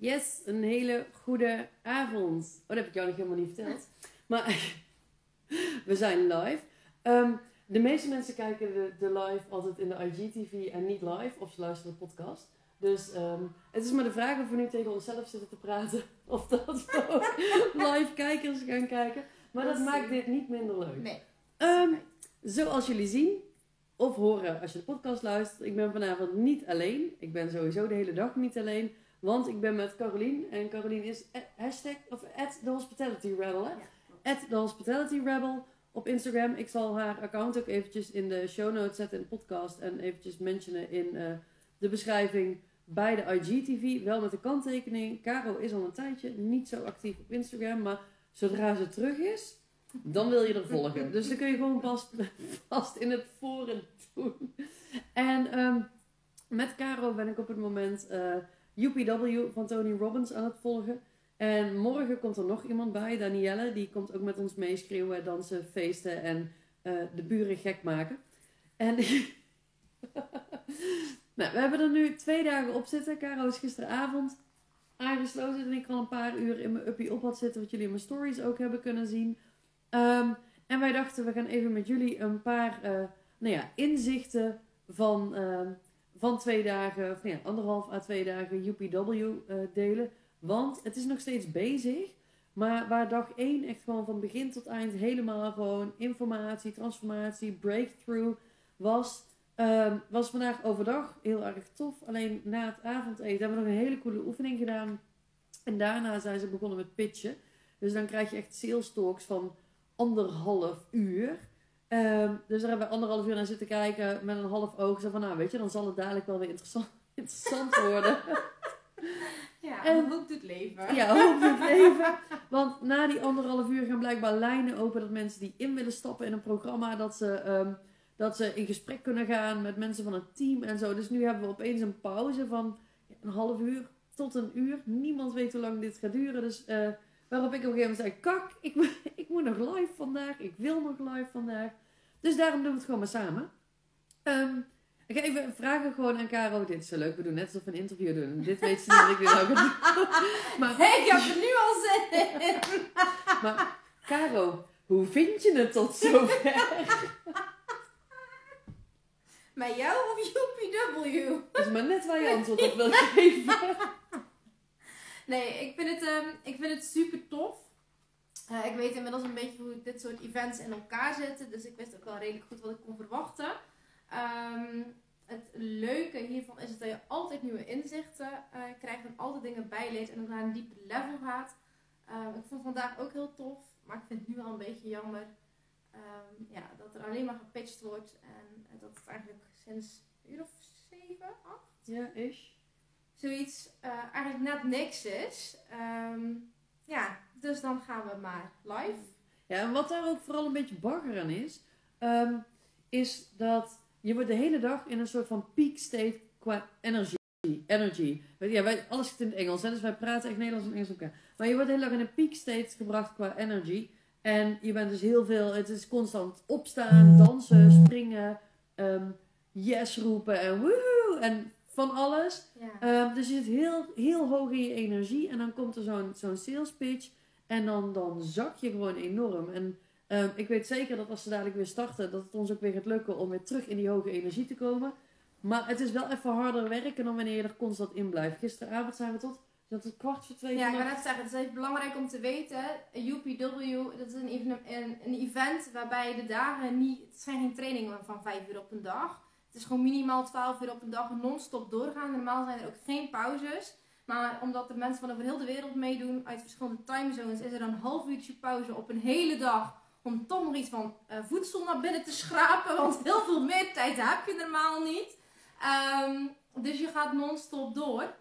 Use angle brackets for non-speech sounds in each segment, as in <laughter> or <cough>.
Yes, een hele goede avond. Oh, dat heb ik jou nog helemaal niet verteld. Maar <laughs> we zijn live. Ehm, de meeste mensen kijken de, de live altijd in de IGTV en niet live, of ze luisteren de podcast. Dus ehm, het is maar de vraag of we nu tegen onszelf zitten te praten, <laughs> of dat we ook <laughs> live kijkers gaan kijken. Maar dat, Dat maakt dit niet minder leuk. Nee. Ehm, zoals jullie zien, of horen als je de podcast luistert, ik ben vanavond niet alleen. Ik ben sowieso de hele dag niet alleen. Want ik ben met Carolien. En Carolien is a- hashtag of at the hospitality rebel. Hè? At the hospitality rebel op Instagram. Ik zal haar account ook eventjes in de show notes zetten in de podcast. En eventjes mentionen in eh, de beschrijving bij de IGTV. Wel met de kanttekening. Caro is al een tijdje niet zo actief op Instagram. Maar zodra ze terug is, dan wil je er volgen. <laughs> Dus dan kun je gewoon vast, <laughs> vast in het forum doen. En ehm, met Caro ben ik op het moment eh UPW van Tony Robbins aan het volgen. En morgen komt er nog iemand bij, Danielle. Die komt ook met ons meeschreeuwen, dansen, feesten en eh, de buren gek maken. En <laughs> nou, we hebben er nu twee dagen op zitten. Caro is gisteravond aangesloten en ik al een paar uur in mijn uppie op had zitten. Wat jullie in mijn stories ook hebben kunnen zien. Ehm, en wij dachten, we gaan even met jullie een paar eh, nou ja, inzichten van, ehm, van twee dagen, of ja, anderhalf à twee dagen UPW eh, delen. Want het is nog steeds bezig. Maar waar dag één echt gewoon van begin tot eind helemaal gewoon informatie, transformatie, breakthrough was. ehm, was vandaag overdag heel erg tof. Alleen na het avondeten hebben we nog een hele coole oefening gedaan. En daarna zijn ze begonnen met pitchen. Dus dan krijg je echt sales talks van anderhalf uur. Ehm, dus daar hebben we anderhalf uur naar zitten kijken met een half oog. Zo van, nou weet je, dan zal het dadelijk wel weer interessant, <laughs> interessant worden. <laughs> Ja, En- hoe doet het leven? ja, hoop het even. Want na die anderhalf uur gaan blijkbaar lijnen open dat mensen die in willen stappen in een programma, dat ze, ehm, dat ze in gesprek kunnen gaan met mensen van het team en zo. Dus nu hebben we opeens een pauze van een half uur tot een uur. Niemand weet hoe lang dit gaat duren. Dus eh, waarop ik op een gegeven moment zei, kak, ik, <laughs> ik moet nog live vandaag. Ik wil nog live vandaag. Dus daarom doen we het gewoon maar samen. Ehm, ik ga even vragen gewoon aan Caro. Dit is zo leuk. We doen net alsof we een interview doen. Dit weet ze niet dat ik dit ook. <laughs> Maar Hey, ik heb er nu al zin in. <laughs> maar Caro, hoe vind je het tot zover? <laughs> Met jou of UPW? Dat is maar net waar je antwoord op wil geven. Nee, ik vind het, ehm, ik vind het super tof. Eh, ik weet inmiddels een beetje hoe dit soort events in elkaar zitten. Dus ik wist ook wel redelijk goed wat ik kon verwachten. Ehm, het leuke hiervan is dat je altijd nieuwe inzichten eh, krijgt. En altijd dingen bijleert en ook naar een dieper level gaat. Ehm, ik vond vandaag ook heel tof. Maar ik vind het nu al een beetje jammer. ehm, ja, dat er alleen maar gepitcht wordt. En dat het eigenlijk sinds een uur of zeven, acht Ja, is. zoiets eh, eigenlijk net niks is. Ehm, ja, dus dan gaan we maar live. Ja, en wat daar ook vooral een beetje bagger aan is, ehm, is dat je wordt de hele dag in een soort van peak state qua energie. Energy. Ja, wij, alles zit in het Engels, hè, dus wij praten echt Nederlands en Engels elkaar. Maar je wordt de hele dag in een peak state gebracht qua energy. En je bent dus heel veel, het is constant opstaan, dansen, springen, ehm, yes roepen en woehoe en van alles. Ja. Ehm, dus je zit heel, heel hoog in je energie. En dan komt er zo'n zo'n sales pitch. En dan, dan zak je gewoon enorm. En ehm, ik weet zeker dat als ze dadelijk weer starten, dat het ons ook weer gaat lukken om weer terug in die hoge energie te komen. Maar het is wel even harder werken dan wanneer je er constant in blijft. Gisteravond zijn we tot, dat het kwart voor twee ja, ik wil net zeggen, het is even belangrijk om te weten. UPW, dat is een, even- een, een event waarbij de dagen niet... Het zijn geen trainingen van vijf uur op een dag. Is gewoon minimaal 12 uur op een dag non-stop doorgaan. Normaal zijn er ook geen pauzes. Maar omdat er mensen van over heel de wereld meedoen, uit verschillende timezones, is er een half uurtje pauze op een hele dag. Om toch nog iets van eh, voedsel naar binnen te schrapen. Want heel veel meer tijd heb je normaal niet. Ehm, dus je gaat non-stop door.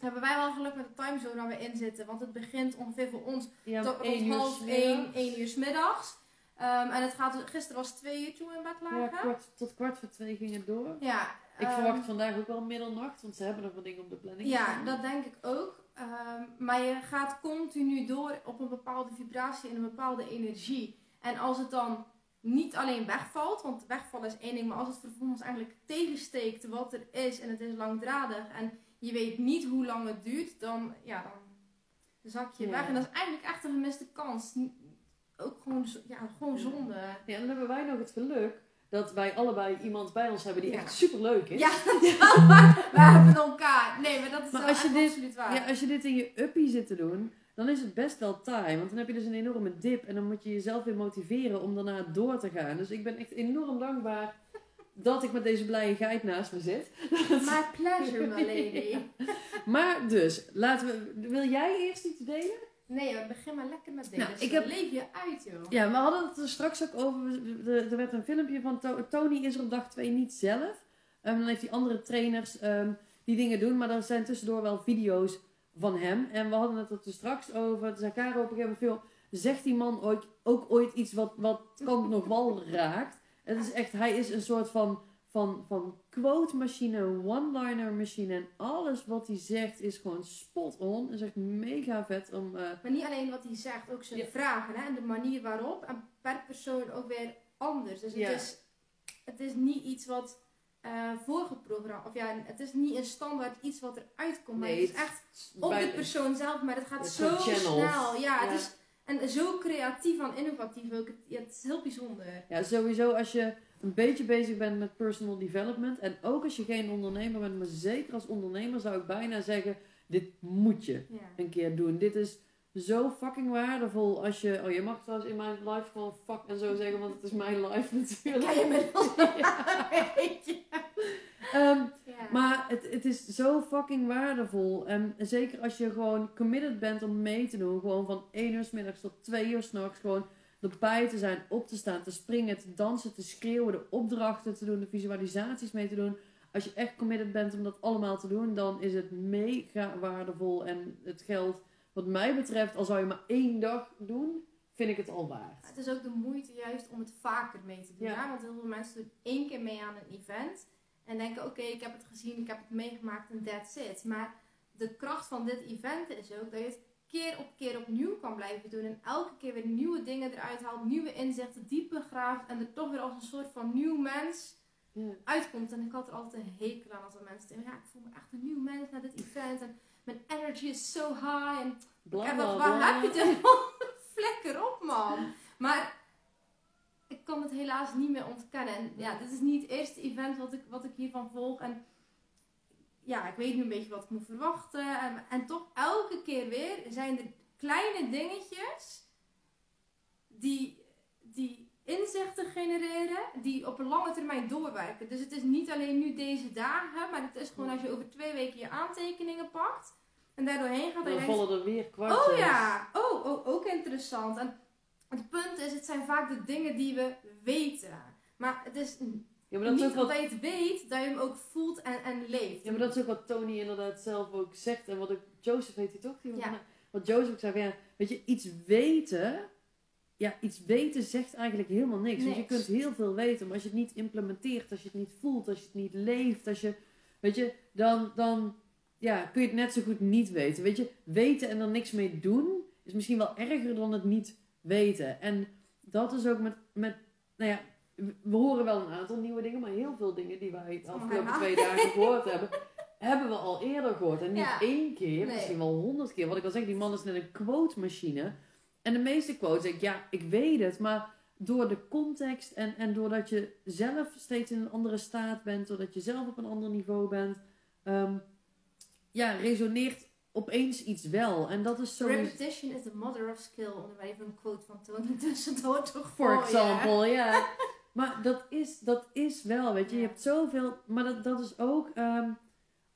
Hebben wij wel geluk met de timezone waar we in zitten. Want het begint ongeveer voor ons Ja, tot uur half smiddags. één, één uur 's middags. Ehm, en het gaat, gisteren was twee uur toen we in bed lagen. Ja, kwart, tot kwart voor twee ging het door. Ja, Ik ehm, verwacht vandaag ook wel middernacht, want ze hebben nog wat dingen op de planning. Ja, staan. dat denk ik ook. Ehm, maar je gaat continu door op een bepaalde vibratie en een bepaalde energie. En als het dan niet alleen wegvalt, want wegvallen is één ding, maar als het vervolgens eigenlijk tegensteekt wat er is en het is langdradig en je weet niet hoe lang het duurt, dan, ja, dan zak je Ja. weg. En dat is eigenlijk echt een gemiste kans. Ook gewoon, ja, gewoon zonde. Ja, en dan hebben wij nog het geluk dat wij allebei iemand bij ons hebben die Ja. echt super leuk is. Ja, <laughs> we hebben elkaar. Nee, maar dat is Maar als je dit- absoluut waar. Ja, als je dit in je uppie zit te doen, dan is het best wel taai. Want dan heb je dus een enorme dip en dan moet je jezelf weer motiveren om daarna door te gaan. Dus ik ben echt enorm dankbaar dat ik met deze blije geit naast me zit. <laughs> My pleasure, my lady. Maar dus, laten we, wil jij eerst iets delen? Nee, hoor, begin maar lekker met deze. Nou, ik heb- Leef je uit, joh. Ja, we hadden het er straks ook over. Er er werd een filmpje van To- Tony is er op dag 2 niet zelf. En dan heeft hij andere trainers ehm, die dingen doen. Maar er zijn tussendoor wel video's van hem. En we hadden het er toen straks over. Toen zei Karel op een gegeven moment veel. Zegt die man ooit, ook ooit iets wat, wat <laughs> kan nog wel raakt? Het is echt, hij is een soort van, van, van quote machine, one-liner machine. En alles wat hij zegt is gewoon spot on. is echt mega vet om... eh, Maar niet alleen wat hij zegt, ook zijn Ja. vragen hè, en de manier waarop. En per persoon ook weer anders. Dus het, Ja. is, het is niet iets wat eh voorgeprogrammeerd... Of ja, het is niet een standaard iets wat eruit komt. Maar Nee, het is echt op de persoon zelf. Maar het gaat Het zo snel. Ja, Ja. Het is, en zo creatief en innovatief ook. Het, het is heel bijzonder. Ja, sowieso als je een beetje bezig bent met personal development. En ook als je geen ondernemer bent, maar zeker als ondernemer zou ik bijna zeggen: dit moet je Ja. een keer doen. Dit is zo fucking waardevol als je. Oh, je mag trouwens in mijn life gewoon fuck en zo zeggen, want het is mijn life <laughs> natuurlijk. Kan je <laughs> Ja. maar het, het is zo fucking waardevol. En zeker als je gewoon committed bent om mee te doen. Gewoon van 1 uur s middags tot 2 uur s'nachts. Gewoon erbij te zijn, op te staan, te springen, te dansen, te schreeuwen. De opdrachten te doen, de visualisaties mee te doen. Als je echt committed bent om dat allemaal te doen, dan is het mega waardevol. En het geld, wat mij betreft, al zou je maar één dag doen, vind ik het al waard. Het is ook de moeite juist om het vaker mee te doen. Ja. Want heel veel mensen doen één keer mee aan een event. En denken, oké, ik heb het gezien, ik heb het meegemaakt en that's it. Maar de kracht van dit event is ook dat je het keer op keer opnieuw kan blijven doen. En elke keer weer nieuwe dingen eruit haalt, nieuwe inzichten, dieper graaft. En er toch weer als een soort van nieuw mens Ja. uitkomt. En ik had er altijd een hekel aan als mensen zeggen, ja, ik voel me echt een nieuw mens na dit event. En mijn energy is zo high. En Bla, bla, bla. waar heb je het <laughs> flikker op, man? Maar ik kan het helaas niet meer ontkennen. En ja, dit is niet het eerste event wat ik, wat ik hiervan volg. En ja, ik weet nu een beetje wat ik moet verwachten. En, en toch elke keer weer zijn er kleine dingetjes die, die inzichten genereren, die op een lange termijn doorwerken. Dus het is niet alleen nu deze dagen, maar het is gewoon als je over twee weken je aantekeningen pakt en daar doorheen gaat. Dan vallen er weer kwartjes. Oh ja, oh, oh, ook interessant. En het punt is, het zijn vaak de dingen die we weten. Maar het is Ja, maar dat is niet ook wat je het weet, dat je hem ook voelt en, en leeft. Ja, maar dat is ook wat Tony inderdaad zelf ook zegt. En wat ook Joseph heet hij toch? Die Ja. Wat Joseph ook zei, ja, weet je, iets weten. Ja, iets weten zegt eigenlijk helemaal niks. Want je Niks. kunt heel veel weten, maar als je het niet implementeert, als je het niet voelt, als je het niet leeft, als je, weet je, dan, dan ja, kun je het net zo goed niet weten. Weet je, weten en er niks mee doen is misschien wel erger dan het niet weten. En dat is ook met, met nou ja, we- horen wel een aantal nieuwe dingen, maar heel veel dingen die wij de afgelopen twee dagen gehoord hebben, hebben we al eerder gehoord. En niet Ja. één keer, Nee. misschien wel honderd keer. Wat ik al zeg, die man is net een quote machine. En de meeste quotes denk ik, ja, ik weet het, maar door de context en, en doordat je zelf steeds in een andere staat bent, doordat je zelf op een ander niveau bent, ehm, ja, resoneert opeens iets wel. En dat is zo. Repetition is the mother of skill. Om er even een quote van Tony <laughs> tussendoor te For gooien. example, ja. Maar dat is, dat is wel, weet je. Je hebt zoveel... Maar dat, dat is ook... ehm,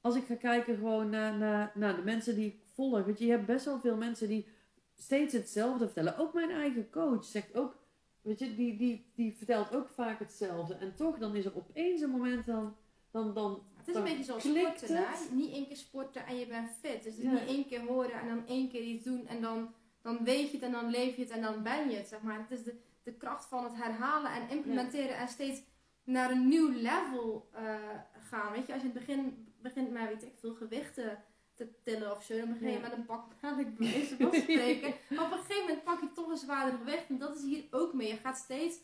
als ik ga kijken gewoon naar, naar, naar de mensen die ik volg. Weet je, je hebt best wel veel mensen die steeds hetzelfde vertellen. Ook mijn eigen coach zegt ook... Weet je, die, die, die vertelt ook vaak hetzelfde. En toch, dan is er opeens een moment dan... dan, dan Het is een beetje zoals sporten. Hè? Niet één keer sporten en je bent fit. Dus Ja. niet één keer horen en dan één keer iets doen. En dan, dan weet je het en dan leef je het en dan ben je het. Zeg maar. Het is de, de kracht van het herhalen en implementeren. En steeds naar een nieuw level eh, gaan. Weet je, als je in het begin begint met, weet ik veel, gewichten te tillen of zo. Dan begin je Ja. met een pak ik ben even van spreken. <laughs> Maar op een gegeven moment pak je toch een zwaarder gewicht. En dat is hier ook mee. Je gaat steeds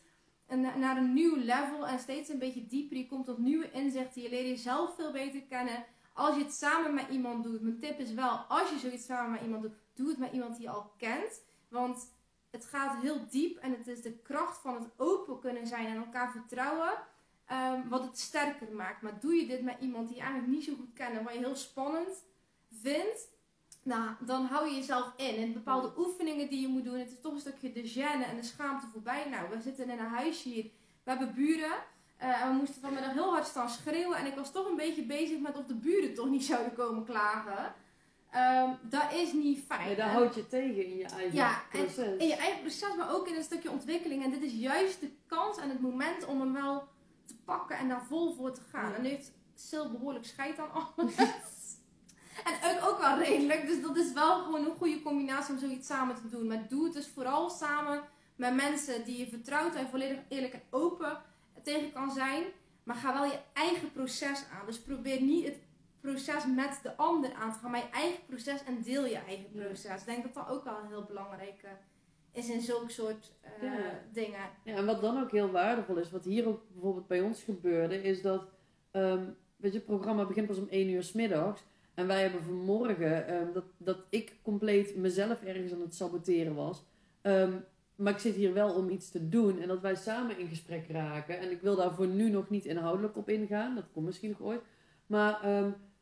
naar een nieuw level en steeds een beetje dieper. Je komt tot nieuwe inzichten. Je leert jezelf veel beter kennen. als je het samen met iemand doet, mijn tip is wel, als je zoiets samen met iemand doet, doe het met iemand die je al kent. Want het gaat heel diep en het is de kracht van het open kunnen zijn en elkaar vertrouwen. ehm, wat het sterker maakt. Maar doe je dit met iemand die je eigenlijk niet zo goed kent en wat je heel spannend vindt, nou, dan hou je jezelf in. En bepaalde oefeningen die je moet doen, het is toch een stukje de gêne en de schaamte voorbij. Nou, we zitten in een huisje hier, we hebben buren. eh, en we moesten vanmiddag heel hard staan schreeuwen. En ik was toch een beetje bezig met of de buren toch niet zouden komen klagen. Ehm, dat is niet fijn. Ja, daar En- houd je tegen in je eigen Ja, en proces. in je eigen proces, maar ook in een stukje ontwikkeling. En dit is juist de kans en het moment om hem wel te pakken en daar vol voor te gaan. Ja. En nu heeft Sil behoorlijk scheid aan alles. <laughs> en ik ook wel redelijk. Dus dat is wel gewoon een goede combinatie om zoiets samen te doen. Maar doe het dus vooral samen met mensen die je vertrouwt en volledig eerlijk en open tegen kan zijn. Maar ga wel je eigen proces aan. Dus probeer niet het proces met de ander aan te gaan, maar je eigen proces en deel je eigen Ja. proces. Ik denk dat dat ook wel heel belangrijk eh, is in zulke soort eh, Ja. dingen. Ja, en wat dan ook heel waardevol is, wat hier ook bijvoorbeeld bij ons gebeurde, is dat, ehm, weet je, het programma begint pas om 1 uur 's middags. En wij hebben vanmorgen ehm, dat, dat ik compleet mezelf ergens aan het saboteren was. Ehm, maar ik zit hier wel om iets te doen en dat wij samen in gesprek raken. En ik wil daar voor nu nog niet inhoudelijk op ingaan, dat komt misschien nog ooit. Maar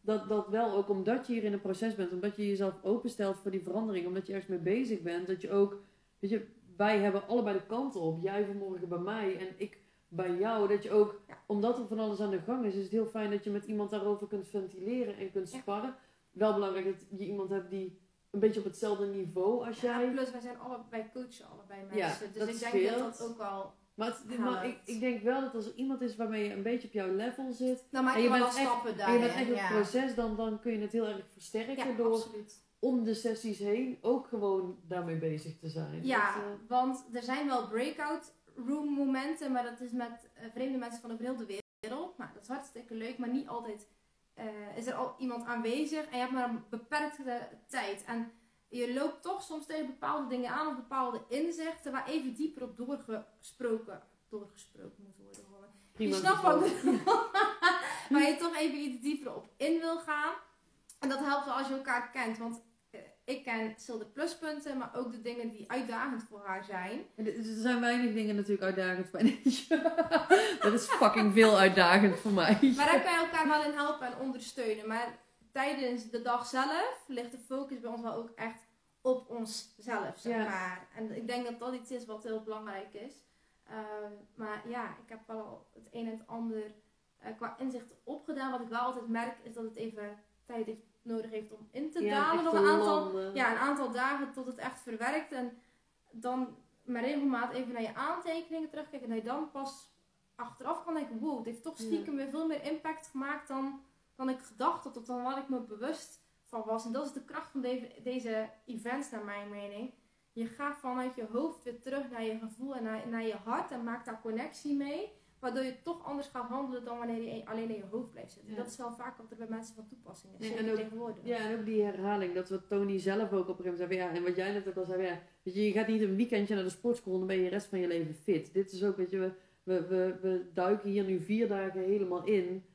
dat, dat wel ook omdat je hier in een proces bent, omdat je jezelf openstelt voor die verandering, omdat je ergens mee bezig bent, dat je ook, weet je, wij hebben allebei de kanten op. Jij vanmorgen bij mij en ik bij jou. Dat je ook, omdat er van alles aan de gang is, is het heel fijn dat je met iemand daarover kunt ventileren en kunt sparren. Wel belangrijk dat je iemand hebt die een beetje op hetzelfde niveau als Ja, jij. plus wij zijn allebei coachen, allebei Ja, mensen. dus ik denk dat dat ook wel... Maar, het- Helpt. maar ik, ik denk wel dat als er iemand is waarmee je een beetje op jouw level zit. Nou, En je bent echt- stappen En daarin. je bent echt het proces, dan, dan kun je het heel erg versterken Ja, door absoluut. om de sessies heen ook gewoon daarmee bezig te zijn. Ja, Dat, eh, want er zijn wel breakout room momenten, maar dat is met eh, vreemde mensen van over heel de wereld. Nou, dat is hartstikke leuk, maar niet altijd eh, is er al iemand aanwezig en je hebt maar een beperkte tijd. En je loopt toch soms tegen bepaalde dingen aan of bepaalde inzichten waar even dieper op doorgesproken, doorgesproken moet worden. Prima je snapt bedoel. <laughs> waar je toch even iets dieper op in wil gaan. En dat helpt wel als je elkaar kent, want eh, ik ken Sil de pluspunten, maar ook de dingen die uitdagend voor haar zijn. Er er zijn weinig dingen natuurlijk uitdagend voor mij. <laughs> dat is fucking veel uitdagend voor mij. Maar daar kan je elkaar wel in helpen en ondersteunen. Maar tijdens de dag zelf ligt de focus bij ons wel ook echt op onszelf, zeg maar. En ik denk dat dat iets is wat heel belangrijk is. Ehm, maar ja, ik heb wel al het een en het ander eh, qua inzicht opgedaan. Wat ik wel altijd merk is dat het even tijd heeft, nodig heeft om in te Ja, dalen. Nog een aantal, landen. ja, een aantal dagen tot het echt verwerkt. En dan met regelmaat even naar je aantekeningen terugkijken. En dat je dan pas achteraf kan denken, wow, het heeft toch Ja. stiekem weer veel meer impact gemaakt dan, dan ik gedacht had. Of dan waar ik me bewust van was. En dat is de kracht van deze, deze events naar mijn mening. Je gaat vanuit je hoofd weer terug naar je gevoel en naar, naar je hart. En maakt daar connectie mee. Waardoor je toch anders gaat handelen dan wanneer je alleen in je hoofd blijft zitten. Ja. Dat is wel vaak wat er bij mensen van toepassing is. Ja, en ook- tegenwoordig. Ja, en ook die herhaling. Dat wat Tony zelf ook op een gegeven moment zei. Ja, en wat jij net ook al zei. Ja, weet je, je gaat niet een weekendje naar de sportschool. Dan ben je de rest van je leven fit. Dit is ook, weet je, we, we, we, we duiken hier nu vier dagen helemaal in.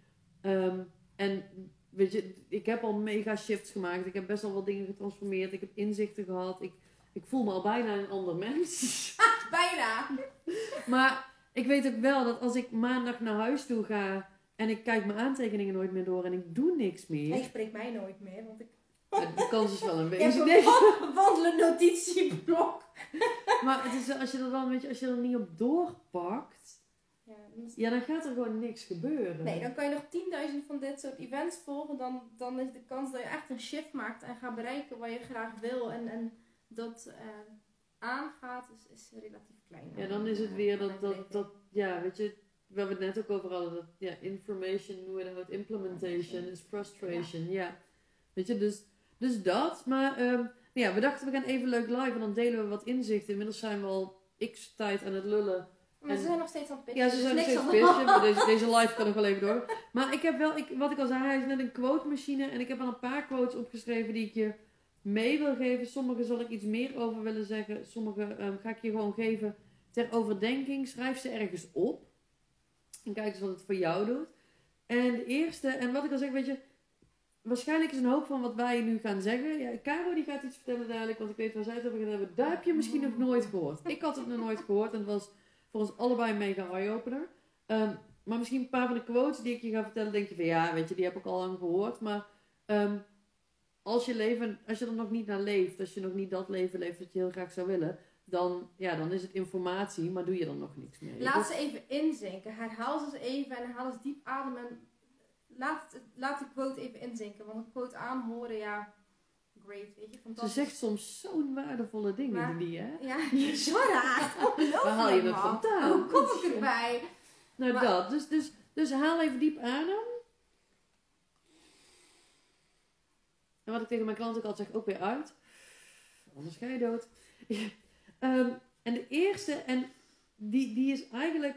Ehm, en weet je, ik heb al mega shifts gemaakt. Ik heb best wel wat dingen getransformeerd. Ik heb inzichten gehad. Ik, ik voel me al bijna een ander mens. <laughs> Bijna. Maar ik weet ook wel dat als ik maandag naar huis toe ga en ik kijk mijn aantekeningen nooit meer door en ik doe niks meer. Hij spreekt mij nooit meer, want ik de kans is wel een <laughs> ik heb beetje. een Nee. wa- wandelend notitieblok. <laughs> Maar het is, als je er dan, weet je, als je er niet op doorpakt, Ja, dan is- ja, dan gaat er gewoon niks gebeuren. Nee, dan kan je nog 10.000 van dit soort events volgen. Dan, dan is de kans dat je echt een shift maakt en gaat bereiken wat je graag wil. En, en dat eh, aangaat, is, is relatief klein. Ja, dan is het weer dat, dat, dat, ja, weet je, waar we het net ook over hadden, dat ja, information without implementation is frustration. Ja. Weet je, dus, dus dat. Maar ehm, ja, we dachten we gaan even leuk live en dan delen we wat inzichten. Inmiddels zijn we al x tijd aan het lullen. Maar ze zijn nog steeds aan het pitchen. Ja, ze dus zijn nog steeds pitchen, maar deze, deze <laughs> live kan nog wel even door. Maar ik heb wel, ik, wat ik al zei, hij is net een quote machine. En ik heb al een paar quotes opgeschreven die ik je mee wil geven. Sommige zal ik iets meer over willen zeggen. Sommige ehm, ga ik je gewoon geven ter overdenking. Schrijf ze ergens op. En kijk eens wat het voor jou doet. En de eerste, en wat ik al zeg, weet je, waarschijnlijk is een hoop van wat wij nu gaan zeggen. Ja, Caro die gaat iets vertellen dadelijk, want ik weet waar zij het over gaan hebben. Daar heb je misschien nog nooit gehoord. Ik had het nog nooit gehoord en het was voor ons allebei een mega eye-opener. Ehm, maar misschien een paar van de quotes die ik je ga vertellen, denk je van ja, weet je, die heb ik al lang gehoord. Maar ehm, als je leven, als je er nog niet naar leeft, als je nog niet dat leven leeft wat je heel graag zou willen, dan, ja, dan is het informatie, maar doe je er nog niks mee. Laat Dus- ze even inzinken. Herhaal ze eens even en haal eens diep adem. En laat, laat de quote even inzinken. Want een quote aanhoren, ja, great, weet je, ze zegt soms zo'n waardevolle dingen, Maar- die, hè? Ja, <laughs> <laughs> Zora, Waar haal je man. vandaan? Hoe kom ik erbij? Nou, Maar- dat. Dus, dus, dus haal even diep adem. En wat ik tegen mijn klanten ook altijd zeg, ook weer uit. Anders ga je dood. <laughs> Ehm, en de eerste, en die, die is eigenlijk,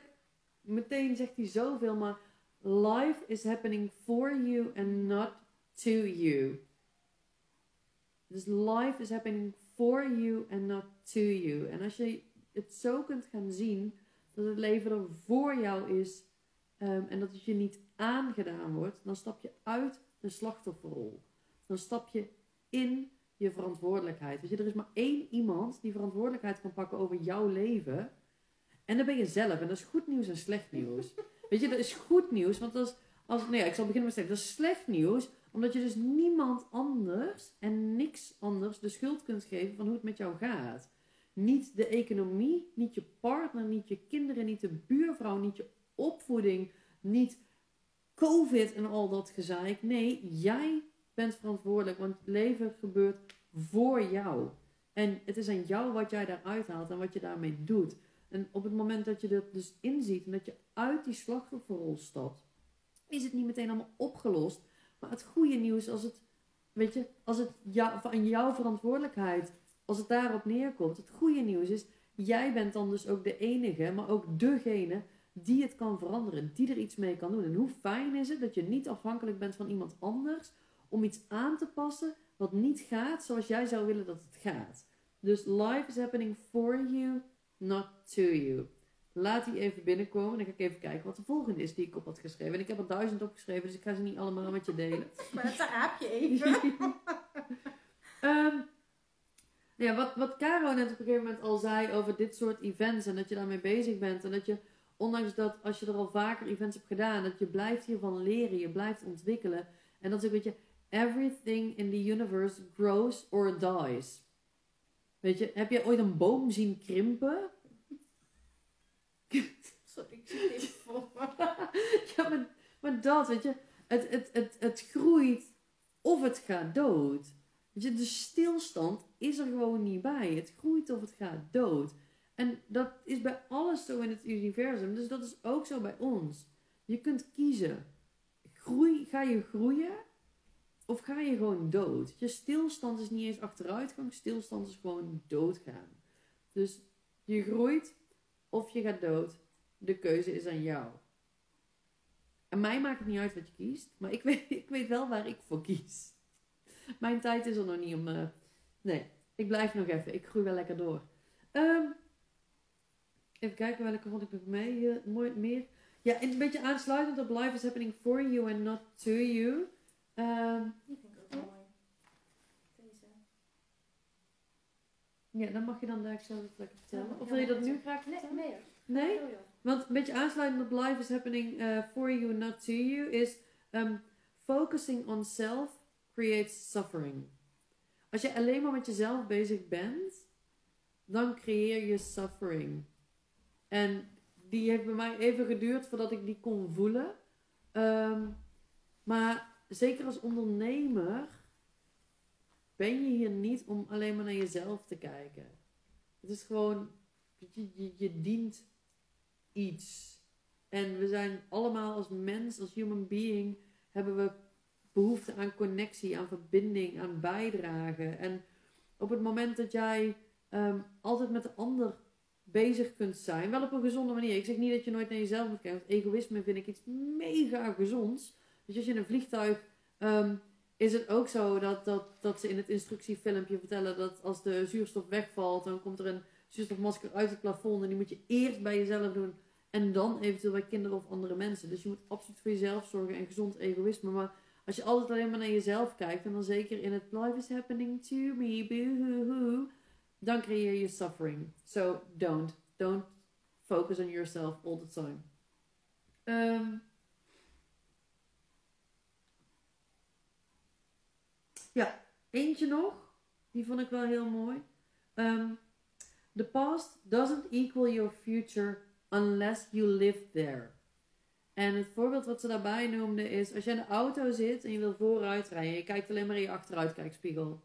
meteen zegt hij zoveel, maar life is happening for you and not to you. Dus life is happening for you and not to you. En als je het zo kunt gaan zien, dat het leven er voor jou is ehm, en dat het je niet aangedaan wordt, dan stap je uit de slachtofferrol. Dan stap je in je verantwoordelijkheid. Weet je, er is maar één iemand die verantwoordelijkheid kan pakken over jouw leven. En dat ben je zelf. En dat is goed nieuws en slecht nieuws. Weet je, dat is goed nieuws. Want als, als nee, ik zal beginnen met slecht. Dat is slecht nieuws. Omdat je dus niemand anders en niks anders de schuld kunt geven van hoe het met jou gaat. Niet de economie, niet je partner, niet je kinderen, niet de buurvrouw, niet je opvoeding, niet COVID en al dat gezeik. Nee, jij bent verantwoordelijk, want het leven gebeurt voor jou. En het is aan jou wat jij daaruit haalt en wat je daarmee doet. En op het moment dat je dat dus inziet en dat je uit die slachtofferrol stapt, is het niet meteen allemaal opgelost. Maar het goede nieuws, als het, weet je, als het jou, van jouw verantwoordelijkheid, als het daarop neerkomt, het goede nieuws is, jij bent dan dus ook de enige, maar ook degene die het kan veranderen, die er iets mee kan doen. En hoe fijn is het dat je niet afhankelijk bent van iemand anders om iets aan te passen wat niet gaat zoals jij zou willen dat het gaat. Dus life is happening for you, not to you. Laat die even binnenkomen en dan ga ik even kijken wat de volgende is die ik op had geschreven. En ik heb er duizend opgeschreven, dus ik ga ze niet allemaal met je delen. <laughs> Maar dat heb je even. <laughs> Ehm, ja, wat, wat Caro net op een gegeven moment al zei over dit soort events en dat je daarmee bezig bent. En dat je, ondanks dat als je er al vaker events hebt gedaan, dat je blijft hiervan leren, je blijft ontwikkelen. En dat is ook, weet je, everything in the universe grows or dies. Weet je, heb je ooit een boom zien krimpen? <laughs> Sorry, ik zit even me. <laughs> ja, maar, maar dat, weet je, het, het, het, het groeit of het gaat dood. Weet je, de stilstand is er gewoon niet bij. Het groeit of het gaat dood. En dat is bij alles zo in het universum. Dus dat is ook zo bij ons. Je kunt kiezen. Groei, ga je groeien of ga je gewoon dood? Je stilstand is niet eens achteruitgang. Stilstand is gewoon doodgaan. Dus je groeit of je gaat dood. De keuze is aan jou. En mij maakt het niet uit wat je kiest. Maar ik <laughs> weet, ik weet wel waar ik voor kies. Mijn tijd is er nog niet om... eh, nee, ik blijf nog even. Ik groei wel lekker door. Ehm, even kijken welke vond ik nog mee. mooi, meer. Ja, en een beetje aansluitend op Life is happening for you and not to you. Die vind ik ook mooi. Deze. Ja, dan mag je dan daar zelf lekker vertellen. Ja, Of wil je dat nu graag Nee, vertellen? nee. hoor. Nee? Oh. Want een beetje aansluitend op life is happening uh, for you, not to you, is um, focusing on self creates suffering. Als je alleen maar met jezelf bezig bent, dan creëer je suffering. En die heeft bij mij even geduurd voordat ik die kon voelen. Ehm, maar zeker als ondernemer ben je hier niet om alleen maar naar jezelf te kijken. Het is gewoon, je, dient iets. En we zijn allemaal als mens, als human being, hebben we behoefte aan connectie, aan verbinding, aan bijdrage. En op het moment dat jij ehm, altijd met de ander bezig kunt zijn, wel op een gezonde manier. Ik zeg niet dat je nooit naar jezelf moet kijken, want egoïsme vind ik iets mega gezonds. Dus als je in een vliegtuig ehm, is het ook zo dat, dat, dat ze in het instructiefilmpje vertellen dat als de zuurstof wegvalt, dan komt er een zuurstofmasker uit het plafond en die moet je eerst bij jezelf doen en dan eventueel bij kinderen of andere mensen. Dus je moet absoluut voor jezelf zorgen en gezond egoïsme. Maar Als je altijd alleen maar naar jezelf kijkt, en dan zeker in het life is happening to me, boo-hoo-hoo, dan creëer je suffering. So don't. Don't focus on yourself all the time. Ehm, ja, eentje nog. Die vond ik wel heel mooi. Ehm, the past doesn't equal your future unless you live there. En het voorbeeld wat ze daarbij noemde is: als je in de auto zit en je wil vooruit rijden, je kijkt alleen maar in je achteruitkijkspiegel.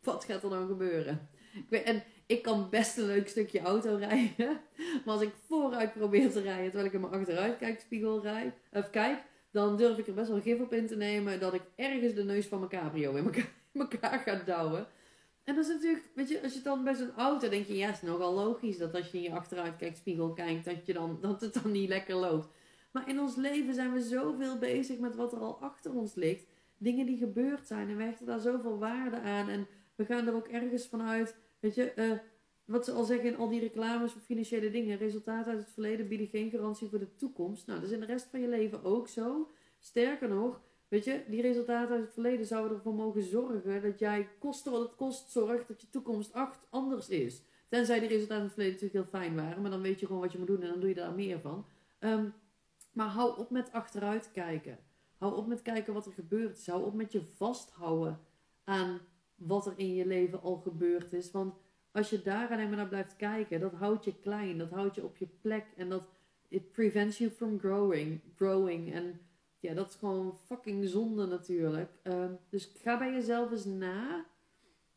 Wat gaat er dan gebeuren? Ik weet, en ik kan best een leuk stukje auto rijden. <laughs> Maar als ik vooruit probeer te rijden terwijl ik in mijn achteruitkijkspiegel rijd, of kijk, dan durf ik er best wel gif op in te nemen dat ik ergens de neus van mijn cabrio in elkaar, <laughs> in elkaar ga douwen. En dat is natuurlijk, weet je, als je dan bij zo'n auto denk je, ja, is nogal logisch dat als je in je achteruitkijkspiegel kijkt, dat, je dan, dat het dan niet lekker loopt. Maar in ons leven zijn we zoveel bezig met wat er al achter ons ligt. Dingen die gebeurd zijn en we hechten daar zoveel waarde aan. En we gaan er ook ergens vanuit, weet je, eh, wat ze al zeggen in al die reclames voor financiële dingen. Resultaten uit het verleden bieden geen garantie voor de toekomst. Nou, dat is in de rest van je leven ook zo. Sterker nog, weet je, die resultaten uit het verleden zouden ervoor mogen zorgen dat jij, koste wat het kost, zorgt dat je toekomst acht anders is. Tenzij die resultaten uit het verleden natuurlijk heel fijn waren, maar dan weet je gewoon wat je moet doen en dan doe je daar meer van. Ehm, maar hou op met achteruit kijken. Hou op met kijken wat er gebeurd is. Hou op met je vasthouden aan wat er in je leven al gebeurd is. Want als je daar alleen maar naar blijft kijken, dat houdt je klein, dat houdt je op je plek en dat it prevents you from growing. growing. En ja, dat is gewoon fucking zonde natuurlijk. Ehm, dus ga bij jezelf eens na.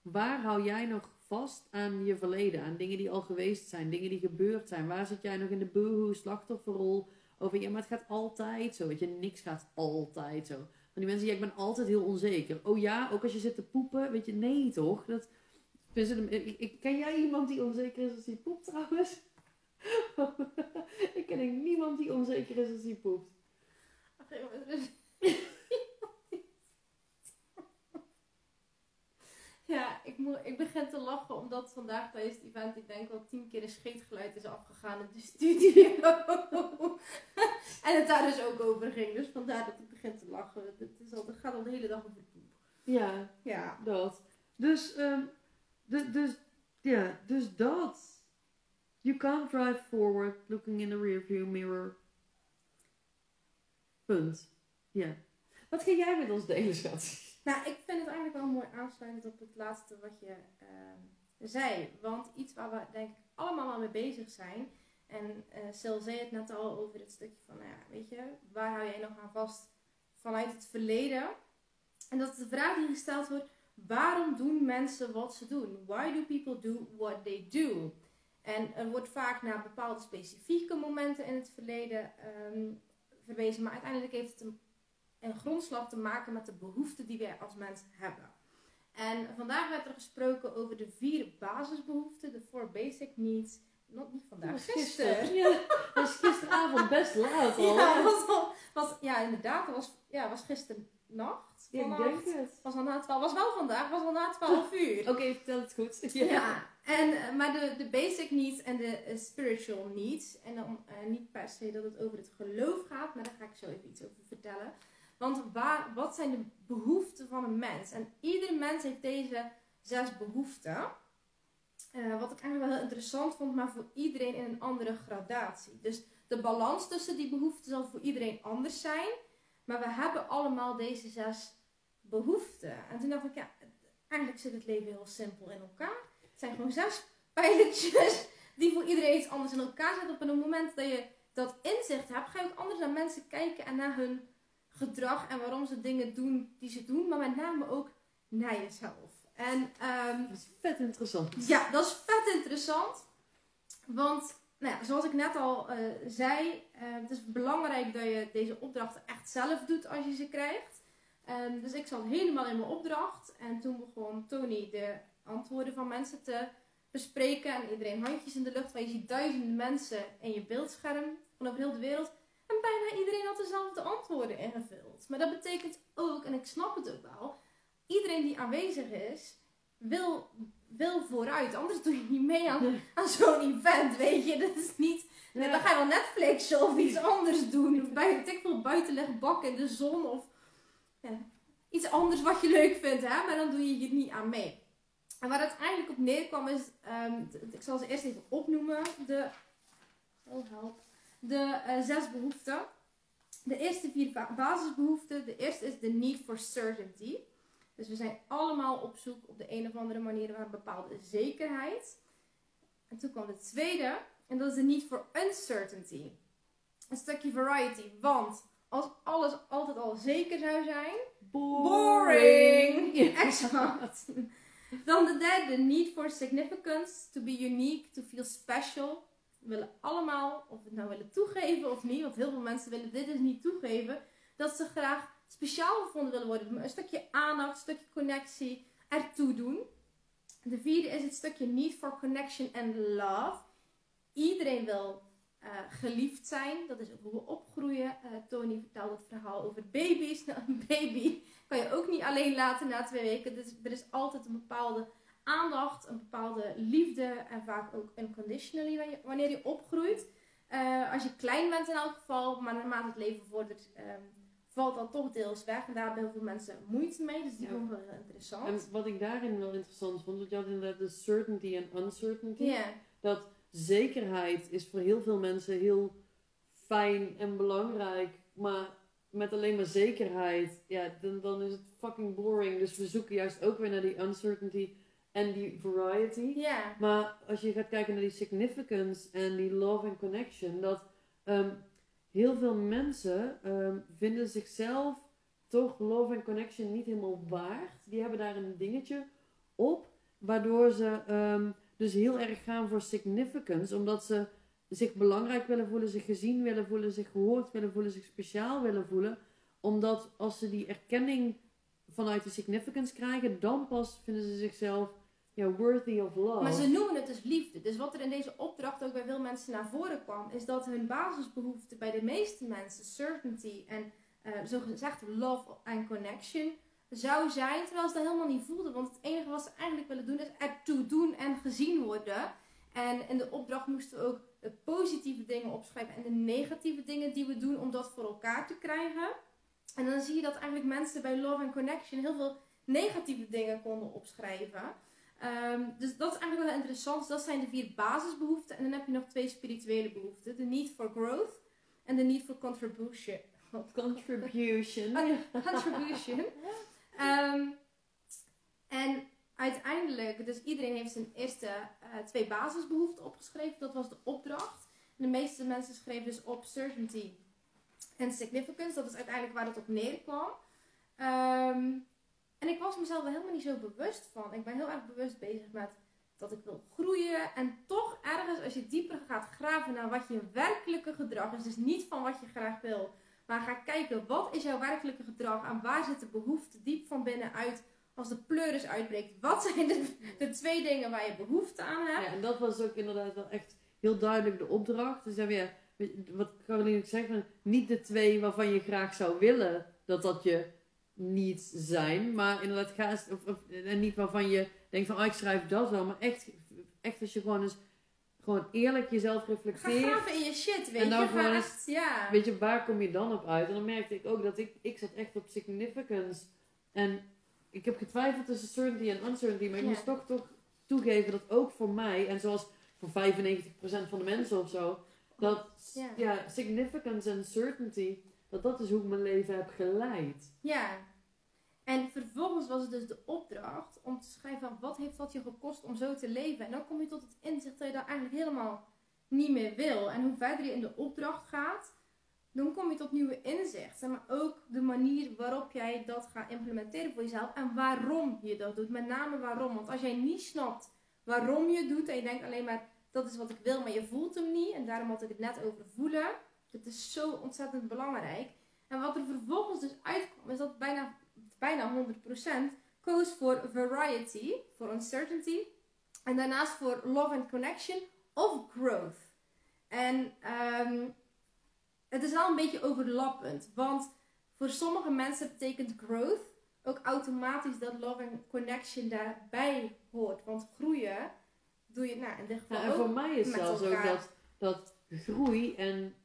Waar hou jij nog vast aan je verleden? Aan dingen die al geweest zijn, dingen die gebeurd zijn. Waar zit jij nog in de boehoe slachtofferrol? Over ja, maar het gaat altijd zo. Weet je, niks gaat altijd zo. Want die mensen, ja, ik ben altijd heel onzeker. Oh ja, ook als je zit te poepen, weet je, nee toch? Dat, ik, ik, ken jij iemand die onzeker is als hij poept trouwens? <laughs> ik ken niemand die onzeker is als hij poept. Ja, ik, moet, ik begin te lachen omdat vandaag tijdens het event ik denk wel tien keer een scheetgeluid is afgegaan in de studio. <laughs> en het daar dus ook over ging. Dus vandaar dat ik begin te lachen. Het, is al, het gaat al de hele dag over poep. Ja, Ja. dat. Dus, ehm dus, dus, ja, dus dat. You can't drive forward looking in the rearview mirror. Punt. Ja. Wat ga jij met ons delen, schat? Nou, ik vind het eigenlijk wel mooi aansluitend op het laatste wat je ehm, zei. Want iets waar we denk ik allemaal wel mee bezig zijn. En Sil zei het net al over het stukje van, nou ja, weet je, waar hou jij nog aan vast vanuit het verleden? En dat is de vraag die gesteld wordt, waarom doen mensen wat ze doen? Why do people do what they do? En er wordt vaak naar bepaalde specifieke momenten in het verleden ehm, verwezen, maar uiteindelijk heeft het een, een grondslag te maken met de behoeften die wij als mens hebben. En vandaag werd er gesproken over de vier basisbehoeften, de four basic needs. Nog niet vandaag, gisteren. Ja, dat is gisteravond best laat al. <laughs> Ja, was al, was, ja, inderdaad. Dat was, ja, was gisteren nacht. Ja, ik denk het. Was al na 12, was wel vandaag, was al na 12 uur. <laughs> Oké, vertel het goed. Ja, <laughs> en, eh, maar de, de basic needs en de eh, spiritual needs. En dan eh, niet per se dat het over het geloof gaat, maar daar ga ik zo even iets over vertellen. Want waar, wat zijn de behoeften van een mens? En ieder mens heeft deze zes behoeften. Eh, wat ik eigenlijk wel heel interessant vond, maar voor iedereen in een andere gradatie. Dus de balans tussen die behoeften zal voor iedereen anders zijn. Maar we hebben allemaal deze zes behoeften. En toen dacht ik, ja, eigenlijk zit het leven heel simpel in elkaar. Het zijn gewoon zes pijlertjes die voor iedereen iets anders in elkaar zitten. Op een moment dat je dat inzicht hebt, ga je ook anders naar mensen kijken en naar hun gedrag en waarom ze dingen doen die ze doen. Maar met name ook naar jezelf. En ehm, Dat is vet interessant. ja, dat is vet interessant. Want, nou ja, zoals ik net al eh, zei, eh, het is belangrijk dat je deze opdrachten echt zelf doet als je ze krijgt. Ehm, dus ik zat helemaal in mijn opdracht. En toen begon Tony de antwoorden van mensen te bespreken. En iedereen handjes in de lucht. Want je ziet duizenden mensen in je beeldscherm van over heel de wereld. En bijna iedereen had dezelfde antwoorden ingevuld. Maar dat betekent ook, en ik snap het ook wel, iedereen die aanwezig is, wil, wil vooruit. Anders doe je niet mee aan, aan zo'n event, weet je. Dat is niet... Ja. Dan ga je wel Netflixen of iets anders doen. Bij, ik veel, buiten leggen bakken in de zon of iets anders wat je leuk vindt, hè? maar dan doe je hier niet aan mee. En waar het uiteindelijk op neerkwam is, ehm, ik zal ze eerst even opnoemen, de, oh help, de eh, zes behoeften. De eerste vier ba- basisbehoeften, de eerste is de need for certainty. Dus we zijn allemaal op zoek op de een of andere manier naar een bepaalde zekerheid. En toen kwam de tweede, en dat is de need for uncertainty. Een stukje variety, want als alles altijd al zeker zou zijn, Boring! <laughs> Exact. Dan de derde, need for significance, to be unique, to feel special. We willen allemaal, of we het nou willen toegeven of niet, want heel veel mensen willen dit dus niet toegeven, dat ze graag speciaal gevonden willen worden. Een stukje aandacht, een stukje connectie ertoe doen. De vierde is het stukje need for connection and love. Iedereen wil eh, geliefd zijn. Dat is ook hoe we opgroeien. Eh, Tony vertelde het verhaal over baby's. <laughs> Nou, een baby kan je ook niet alleen laten na twee weken. Dus er is altijd een bepaalde aandacht, een bepaalde liefde en vaak ook unconditionally wanneer je- opgroeit. Eh, als je klein bent in elk geval, maar naarmate het leven vordert, ehm, valt dat toch deels weg. En daar hebben heel veel mensen moeite mee, dus die Ja. vond ik wel heel interessant. En wat ik daarin wel interessant vond, want je had inderdaad de certainty en uncertainty. Dat zekerheid is voor heel veel mensen heel fijn en belangrijk. Maar met alleen maar zekerheid, ja, dan, dan is het fucking boring. Dus we zoeken juist ook weer naar die uncertainty en die variety. ja, Maar als je gaat kijken naar die significance en die love and connection, dat ehm, heel veel mensen ehm, vinden zichzelf toch love and connection niet helemaal waard. Die hebben daar een dingetje op, waardoor ze ehm, dus heel erg gaan voor significance, omdat ze zich belangrijk willen voelen, zich gezien willen voelen, zich gehoord willen voelen, zich speciaal willen voelen. Omdat als ze die erkenning vanuit die significance krijgen, dan pas vinden ze zichzelf ja, worthy of love. maar ze noemen het dus liefde. Dus wat er in deze opdracht ook bij veel mensen naar voren kwam, is dat hun basisbehoefte bij de meeste mensen, certainty en eh zogezegd love and connection, zou zijn, terwijl ze dat helemaal niet voelden. Want het enige wat ze eigenlijk willen doen, is ertoe doen en gezien worden. En in de opdracht moesten we ook de positieve dingen opschrijven en de negatieve dingen die we doen om dat voor elkaar te krijgen. En dan zie je dat eigenlijk mensen bij Love and Connection heel veel negatieve dingen konden opschrijven. Ehm, dus dat is eigenlijk wel interessant. Dat zijn de vier basisbehoeften. En dan heb je nog twee spirituele behoeften. De need for growth en de need for contribution. Contribution. contribution. <laughs> Ehm, en uiteindelijk, dus iedereen heeft zijn eerste eh, twee basisbehoeften opgeschreven. Dat was de opdracht. De meeste mensen schreven dus op certainty en significance. Dat is uiteindelijk waar het op neerkwam. Ehm, en ik was mezelf er helemaal niet zo bewust van. Ik ben heel erg bewust bezig met dat ik wil groeien. En toch ergens, als je dieper gaat graven naar wat je werkelijke gedrag is. Dus niet van wat je graag wil. Maar ga kijken, wat is jouw werkelijke gedrag? En waar zit de behoefte diep van binnenuit als de pleuris uitbreekt? Wat zijn de, de twee dingen waar je behoefte aan hebt? Ja, en dat was ook inderdaad wel echt heel duidelijk de opdracht. Dus hebben ja, wat Caroline ook zegt, niet de twee waarvan je graag zou willen dat dat je niet zijn. Maar inderdaad, ga eens, of, of- en niet waarvan je denkt van, ah, ik schrijf dat wel. Maar echt, echt als je gewoon eens gewoon eerlijk jezelf Ga reflecteert. graven in je shit, weet En dan je. gewoon Ga echt, ja. Weet je, waar kom je dan op uit? En dan merkte ik ook dat ik, ik zat echt op significance. En ik heb getwijfeld tussen certainty en uncertainty. Maar ik Ja. moest toch, toch toegeven dat ook voor mij, en zoals voor 95% van de mensen of zo, dat Ja. ja. significance en certainty, dat dat is hoe ik mijn leven heb geleid. Ja. En vervolgens was het dus de opdracht om te schrijven van wat heeft dat je gekost om zo te leven. En dan kom je tot het inzicht dat je dat eigenlijk helemaal niet meer wil. En hoe verder je in de opdracht gaat, dan kom je tot nieuwe inzichten. Maar ook de manier waarop jij dat gaat implementeren voor jezelf. En waarom je dat doet. Met name waarom. Want als jij niet snapt waarom je doet en je denkt alleen maar dat is wat ik wil, maar je voelt hem niet. En daarom had ik het net over voelen. Het is zo ontzettend belangrijk. En wat er vervolgens dus uitkwam, is dat bijna, bijna 100% koos voor variety, voor uncertainty. En daarnaast voor love and connection of growth. En ehm, het is wel een beetje overlappend. Want voor sommige mensen betekent growth ook automatisch dat love and connection daarbij hoort. Want groeien doe je nou, in dit geval Ja, en ook voor mij is zelfs ook elkaar. dat, dat groei en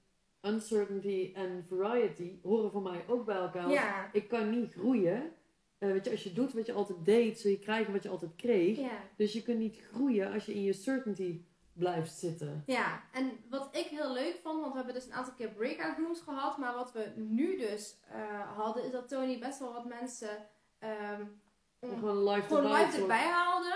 uncertainty en variety horen voor mij ook bij elkaar. Ja. Ik kan niet groeien. Eh, weet je, als je doet wat je altijd deed, zul je krijgen wat je altijd kreeg. Ja. Dus je kunt niet groeien als je in je certainty blijft zitten. Ja, en wat ik heel leuk vond, want we hebben dus een aantal keer breakout rooms gehad, maar wat we nu dus eh, hadden, is dat Tony best wel wat mensen om- Gewoon live gewoon erbij live erbij haalde.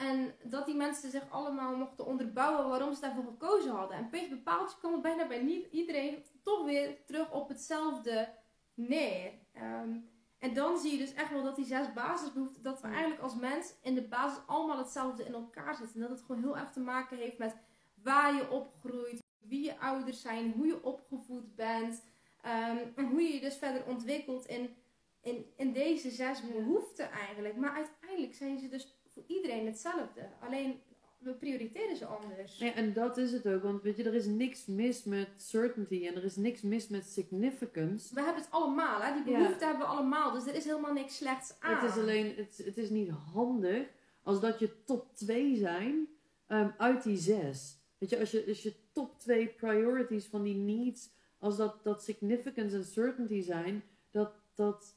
En dat die mensen zich allemaal mochten onderbouwen waarom ze daarvoor gekozen hadden. En puntje bepaald kwam het bijna bij niet iedereen toch weer terug op hetzelfde neer. Ehm, en dan zie je dus echt wel dat die zes basisbehoeften, dat we eigenlijk als mens in de basis allemaal hetzelfde in elkaar zitten. En dat het gewoon heel erg te maken heeft met waar je opgroeit, wie je ouders zijn, hoe je opgevoed bent. ehm, en hoe je je dus verder ontwikkelt in, in, in deze zes behoeften eigenlijk. Maar uiteindelijk zijn ze dus voor iedereen hetzelfde. Alleen we prioriteren ze anders. Ja, en dat is het ook. Want weet je, er is niks mis met certainty en er is niks mis met significance. We hebben het allemaal, hè? die Ja. behoeften hebben we allemaal. Dus er is helemaal niks slechts aan. Het is alleen, het, het is niet handig als dat je top 2 zijn ehm, uit die zes. Weet je, als je, als je top 2 priorities van die needs, als dat, dat significance en certainty zijn, dat, dat,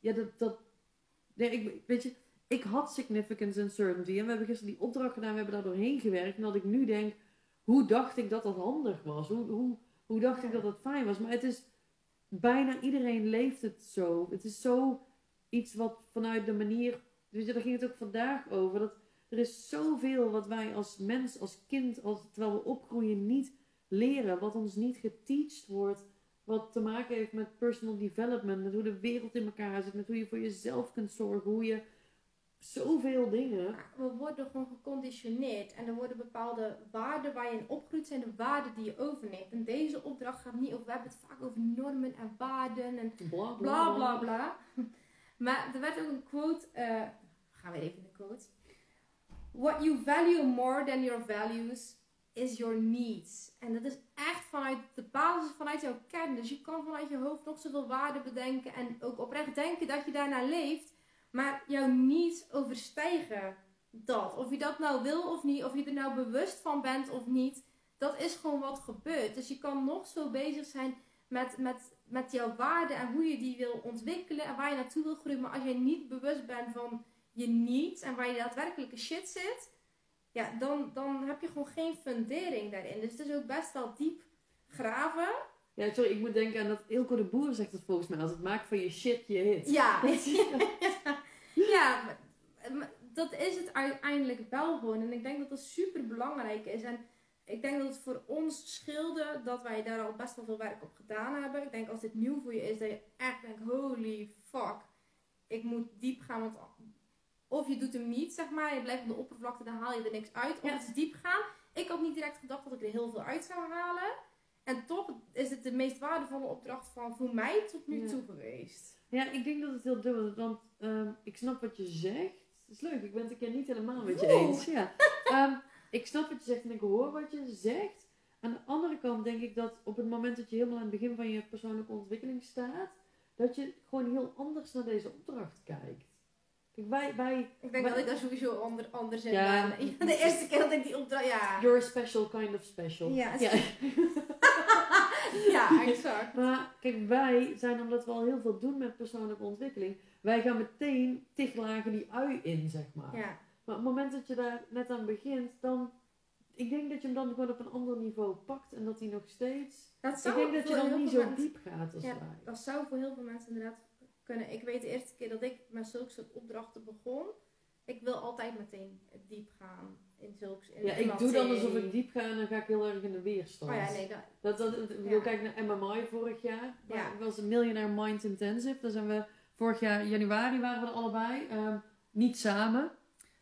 ja, dat, dat, nee, ik, weet je, ik had significance en certainty en we hebben gisteren die opdracht gedaan, we hebben daar doorheen gewerkt en dat ik nu denk, hoe dacht ik dat dat handig was? Hoe, hoe, hoe dacht ik dat dat fijn was? Maar het is, bijna iedereen leeft het zo. Het is zo iets wat vanuit de manier, weet je, daar ging het ook vandaag over, dat er is zoveel wat wij als mens, als kind, als, terwijl we opgroeien, niet leren, wat ons niet geteacht wordt, wat te maken heeft met personal development, met hoe de wereld in elkaar zit, met hoe je voor jezelf kunt zorgen, hoe je zoveel dingen. We worden gewoon geconditioneerd. En er worden bepaalde waarden waar je in opgroeit, zijn de waarden die je overneemt. En deze opdracht gaat niet over, we hebben het vaak over normen en waarden en Bla bla bla bla. <laughs> Maar er werd ook een quote, eh, gaan we even de quote. What you value more than your values is your needs. En dat is echt vanuit de basis, vanuit jouw kern. Dus je kan vanuit je hoofd nog zoveel waarden bedenken en ook oprecht denken dat je daarnaar leeft. Maar jouw needs overstijgen dat. Of je dat nou wil of niet, of je er nou bewust van bent of niet. Dat is gewoon wat gebeurt. Dus je kan nog zo bezig zijn met, met, met jouw waarden en hoe je die wil ontwikkelen en waar je naartoe wil groeien. Maar als jij niet bewust bent van je needs en waar je daadwerkelijke shit zit, ja, dan, dan heb je gewoon geen fundering daarin. Dus het is ook best wel diep graven. Ja, sorry, ik moet denken aan dat Ilko de Boer zegt het volgens mij als het maakt van je shit je hit. Ja, ja <laughs> <laughs> maar dat is het uiteindelijk wel gewoon. En ik denk dat dat super belangrijk is. En ik denk dat het voor ons scheelde dat wij daar al best wel veel werk op gedaan hebben. Ik denk als dit nieuw voor je is, dat je echt denkt, holy fuck, ik moet diep gaan. Want of je doet hem niet, zeg maar, je blijft op de oppervlakte, dan haal je er niks uit. Of Ja. het is diep gaan. Ik had niet direct gedacht dat ik er heel veel uit zou halen. En toch is het de meest waardevolle opdracht van voor mij tot nu Ja. toe geweest. Ja, ik denk dat het heel dubbel is, want ehm, ik snap wat je zegt. Het is leuk, ik ben het een keer niet helemaal met je Oeh. eens. Ja. Ehm, ik snap wat je zegt en ik hoor wat je zegt. Aan de andere kant denk ik dat op het moment dat je helemaal aan het begin van je persoonlijke ontwikkeling staat, dat je gewoon heel anders naar deze opdracht kijkt. Kijk, wij, wij, Ik denk dat ik daar sowieso ander, anders in Ja. ben. <laughs> De eerste keer dat ik die opdracht... Ja, you're a special kind of special. Ja, ja. <laughs> <laughs> ja exact. Maar kijk, wij zijn, omdat we al heel veel doen met persoonlijke ontwikkeling, wij gaan meteen tig lagen die ui in, zeg maar. Ja. Maar op het moment dat je daar net aan begint, dan. Ik denk dat je hem dan gewoon op een ander niveau pakt en dat hij nog steeds. Dat Ik denk dat je dan niet zo mensen- diep gaat als Ja. wij. Dat zou voor heel veel mensen inderdaad kunnen. Ik weet de eerste keer dat ik met zulke soort opdrachten begon. Ik wil altijd meteen diep gaan in zulks. In Ja, ik doe dan alsof ik diep ga en dan ga ik heel erg in de weerstand. Oh ja, nee, dat, Dat, dat, ik Ja. kijk naar MMI vorig jaar. Ja. Ja. was een Millionaire Mind Intensive. Daar zijn we vorig jaar januari waren we er allebei. Ehm, niet samen.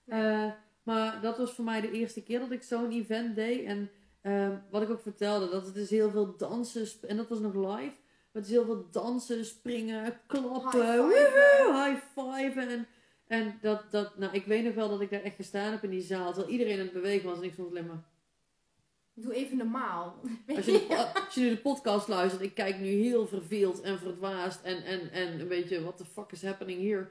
Nee. Eh, maar dat was voor mij de eerste keer dat ik zo'n event deed. En ehm, wat ik ook vertelde, dat het is heel veel dansen. En dat was nog live. Maar het is heel veel dansen, springen, klappen. High-fiven. woehoe, High. En, dat, dat, nou, ik weet nog wel dat ik daar echt gestaan heb in die zaal. Terwijl iedereen aan het bewegen was. En ik stond alleen maar... doe even normaal. Als je, de, als je nu de podcast luistert, ik kijk nu heel verveeld en verdwaasd en, en, en een beetje, what the fuck is happening here?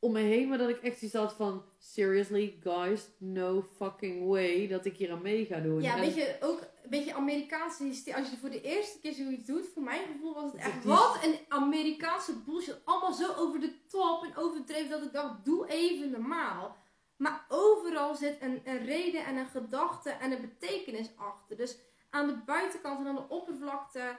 Om me heen, maar dat ik echt iets had van, seriously, guys, no fucking way dat ik hier aan mee ga doen. Ja, En- weet je, ook een beetje Amerikaanse hysterie. Als je voor de eerste keer zoiets doet, voor mijn gevoel was het echt wat een Amerikaanse bullshit. Allemaal zo over de top en overdreven dat ik dacht, doe even normaal. Maar overal zit een, een reden en een gedachte en een betekenis achter. Dus aan de buitenkant en aan de oppervlakte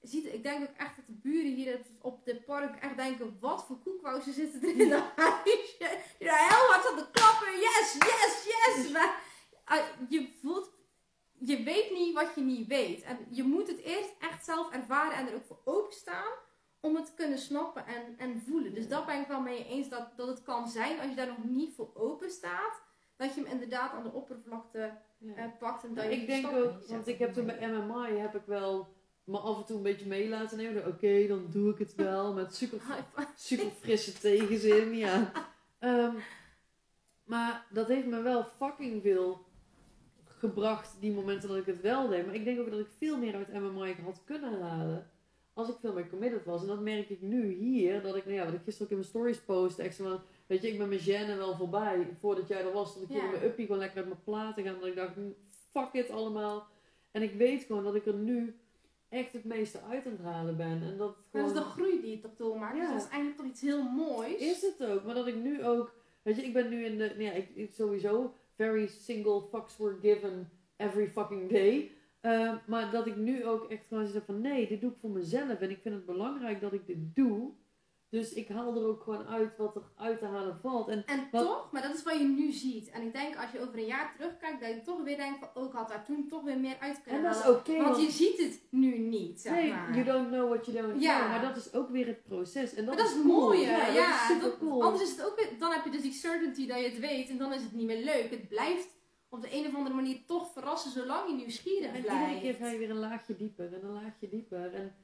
ziet ik denk ook echt dat de buren hier op de park echt denken, wat voor koekwousen zitten er in dat huisje. Daar heel hard aan de klappen, yes, yes, yes. Maar ah, je voelt, je weet niet wat je niet weet. En je moet het eerst echt zelf ervaren en er ook voor openstaan om het te kunnen snappen en, en voelen. Dus dat ben ik wel mee eens dat, dat het kan zijn als je daar nog niet voor open staat. Dat je hem inderdaad aan de oppervlakte Ja. eh, pakt en dat Ja, je ik denk ook, want ik heb toen bij MMI heb ik wel me af en toe een beetje mee laten nemen. Oké, dan doe ik het wel met super, <laughs> super frisse tegenzin. Ja. <laughs> Ehm, maar dat heeft me wel fucking veel gebracht, die momenten dat ik het wel deed. Maar ik denk ook dat ik veel meer uit MMI had kunnen halen. Als ik veel meer committed was. En dat merk ik nu hier. Dat ik, nou ja, wat ik gisteren ook in mijn stories post. Echt zo van, weet je, ik ben mijn gêne wel voorbij. Voordat jij er was, dat ik hier Ja. in mijn uppie gewoon lekker uit mijn platen ga. Dat ik dacht, hm, fuck it allemaal. En ik weet gewoon dat ik er nu echt het meeste uit aan het halen ben. En dat het Dat is de groei die toch doormaakt. Ja. Dus dat is eigenlijk toch iets heel moois. Is het ook, maar dat ik nu ook, weet je, ik ben nu in de, nou ja, ik, ik sowieso very single fucks were given every fucking day. Uh, maar dat ik nu ook echt gewoon zeg van nee, dit doe ik voor mezelf en ik vind het belangrijk dat ik dit doe. Dus ik haal er ook gewoon uit wat er uit te halen valt. En En Wat- toch, maar dat is wat je nu ziet. En ik denk als je over een jaar terugkijkt, dat je toch weer denkt van, oh, ik had daar toen toch weer meer uit kunnen en dat is halen. oké, Want want je ziet het nu niet, zeg nee, maar. you don't know what you don't Ja. know. Maar dat is ook weer het proces. En dat, maar dat is mooie. Ja, Ja, dat is super dat- cool. Anders is het ook weer, dan heb je dus die certainty dat je het weet en dan is het niet meer leuk. Het blijft op de een of andere manier toch verrassen zolang je nieuwsgierig en blijft. iedere keer ga je weer een laagje dieper en een laagje dieper. En